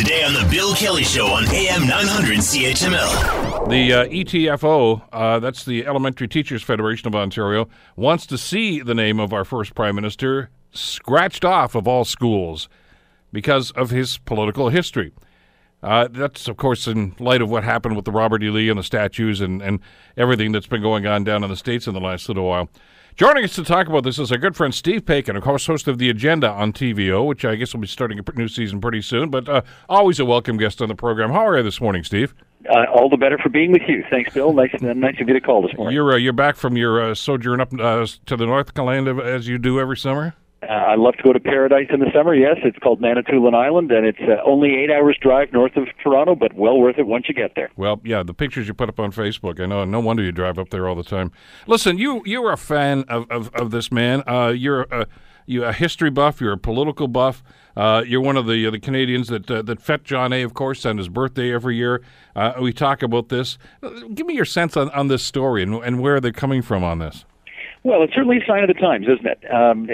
Today on The Bill Kelly Show on AM 900 CHML. The uh, ETFO, uh, that's the Elementary Teachers Federation of Ontario, wants to see the name of our first Prime Minister scratched off of all schools because of his political history. Uh, that's, of course, in light of what happened with the Robert E. Lee and the statues and, and everything that's been going on down in the States in the last little while. Joining us to talk about this is our good friend Steve Paikin, of course, host of The Agenda on TVO, which I guess will be starting a new season pretty soon, but uh, always a welcome guest on the program. How are you this morning, Steve? Uh, all the better for being with you. Thanks, Bill. Nice, uh, nice of you to call this morning. You're uh, you're back from your uh, sojourn up uh, to the North Carolina as you do every summer. Uh, I love to go to Paradise in the summer. Yes, it's called Manitoulin Island, and it's uh, only eight hours drive north of Toronto, but well worth it once you get there. Well, yeah, the pictures you put up on Facebook, I know. No wonder you drive up there all the time. Listen, you you're a fan of of, of this man. Uh, you're a you're a history buff. You're a political buff. Uh, you're one of the the Canadians that uh, that fet John A. Of course, on his birthday every year. Uh, we talk about this. Give me your sense on, on this story and, and where they're coming from on this. Well, it's certainly a sign of the times, isn't it? Um,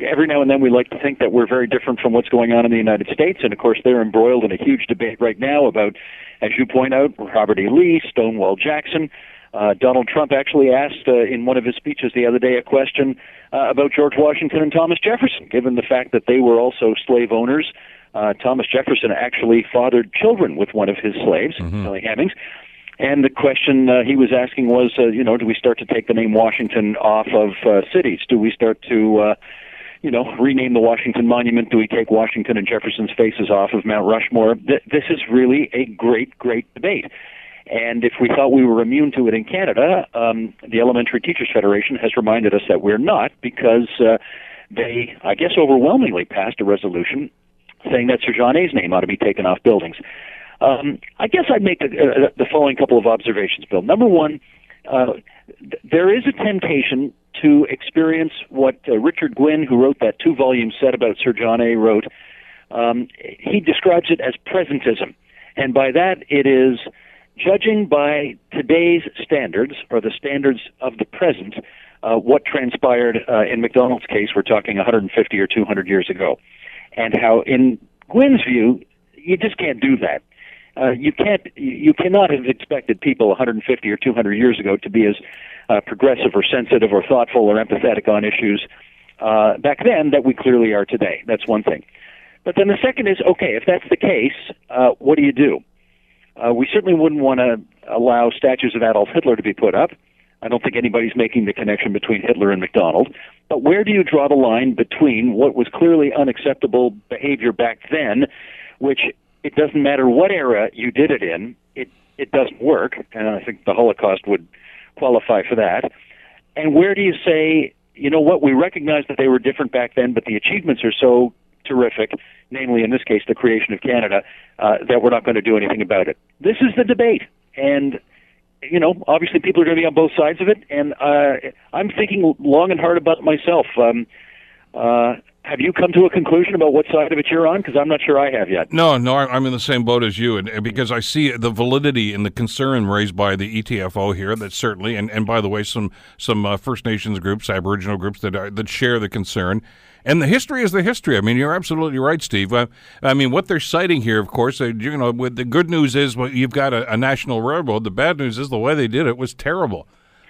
every now and then we like to think that we're very different from what's going on in the United States, and of course they're embroiled in a huge debate right now about, as you point out, Robert E. Lee, Stonewall Jackson. Uh, Donald Trump actually asked uh, in one of his speeches the other day a question uh, about George Washington and Thomas Jefferson, given the fact that they were also slave owners. Uh, Thomas Jefferson actually fathered children with one of his slaves, mm-hmm. Hemings. And the question uh, he was asking was, uh, you know, do we start to take the name Washington off of uh, cities? Do we start to, uh, you know, rename the Washington Monument? Do we take Washington and Jefferson's faces off of Mount Rushmore? Th- this is really a great, great debate. And if we thought we were immune to it in Canada, um, the Elementary Teachers Federation has reminded us that we're not because uh, they, I guess, overwhelmingly passed a resolution saying that Sir John A.'s name ought to be taken off buildings. Um, I guess I'd make the, uh, the following couple of observations, Bill. Number one, uh, th- there is a temptation to experience what uh, Richard Gwyn, who wrote that two volume set about Sir John A., wrote. Um, he describes it as presentism. And by that, it is judging by today's standards, or the standards of the present, uh, what transpired uh, in Macdonald's case, we're talking 150 or 200 years ago. And how, in Gwyn's view, you just can't do that uh, you can't you cannot have expected people 150 or 200 years ago to be as uh, progressive or sensitive or thoughtful or empathetic on issues uh, back then that we clearly are today. That's one thing. But then the second is okay, if that's the case, uh, what do you do? Uh, we certainly wouldn't want to allow statues of Adolf Hitler to be put up. I don't think anybody's making the connection between Hitler and Macdonald. But where do you draw the line between what was clearly unacceptable behavior back then, which it doesn't matter what era you did it in, it it doesn't work, and I think the Holocaust would qualify for that. And where do you say, you know what, we recognize that they were different back then, but the achievements are so terrific, namely in this case the creation of Canada, uh, that we're not going to do anything about it. This is the debate, and you know, obviously people are going to be on both sides of it, and uh, I'm thinking long and hard about it myself. Um, uh, have you come to a conclusion about what side of it you're on? Because I'm not sure I have yet. No, no, I'm in the same boat as you, and, because I see the validity and the concern raised by the ETFO here. That certainly, and, and by the way, some some uh, First Nations groups, Aboriginal groups that are, that share the concern. And the history is the history. I mean, you're absolutely right, Steve. Uh, I mean, what they're citing here, of course, uh, you know, with the good news is well, you've got a, a national railroad. The bad news is the way they did it was terrible.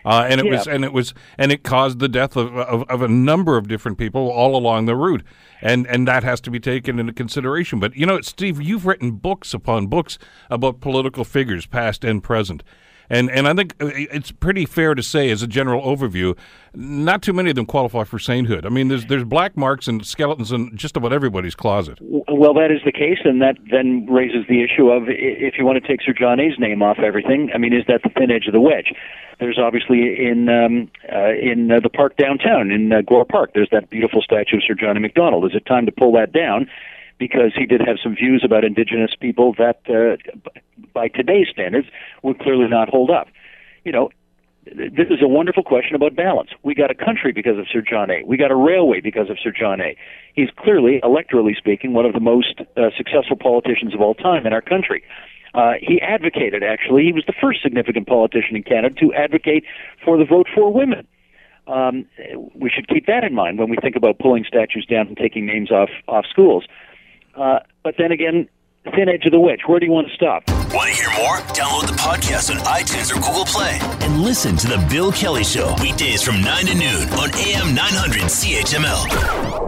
Uh, and it yeah. was and it was and it caused the death of, of, of, a number of different people all along the route, and and that has to be taken into consideration. But you know, Steve, you've written books upon books about political figures, past and present. And and I think uh, it's pretty fair to say, as a general overview, not too many of them qualify for sainthood. I mean, there's there's black marks and skeletons in just about everybody's closet. Well, that is the case, and that then raises the issue of if you want to take Sir John A.'s name off everything. I mean, is that the thin edge of the wedge? There's obviously in um, uh, in uh, the park downtown in uh, Gore Park. There's that beautiful statue of Sir John A. Macdonald. Is it time to pull that down? Because he did have some views about Indigenous people that uh, by today's standards would clearly not hold up. You know, this is a wonderful question about balance. We got a country because of Sir John A. We got a railway because of Sir John A. He's clearly, electorally speaking, one of the most uh, successful politicians of all time in our country. Uh, he advocated, actually, he was the first significant politician in Canada to advocate for the vote for women. Um, we should keep that in mind when we think about pulling statues down and taking names off off schools. Uh, but then again, thin edge of the wedge. Where do you want to stop? Want to hear more? Download the podcast on iTunes or Google Play and listen to The Bill Kelly Show weekdays from 9 to noon on AM 900 CHML.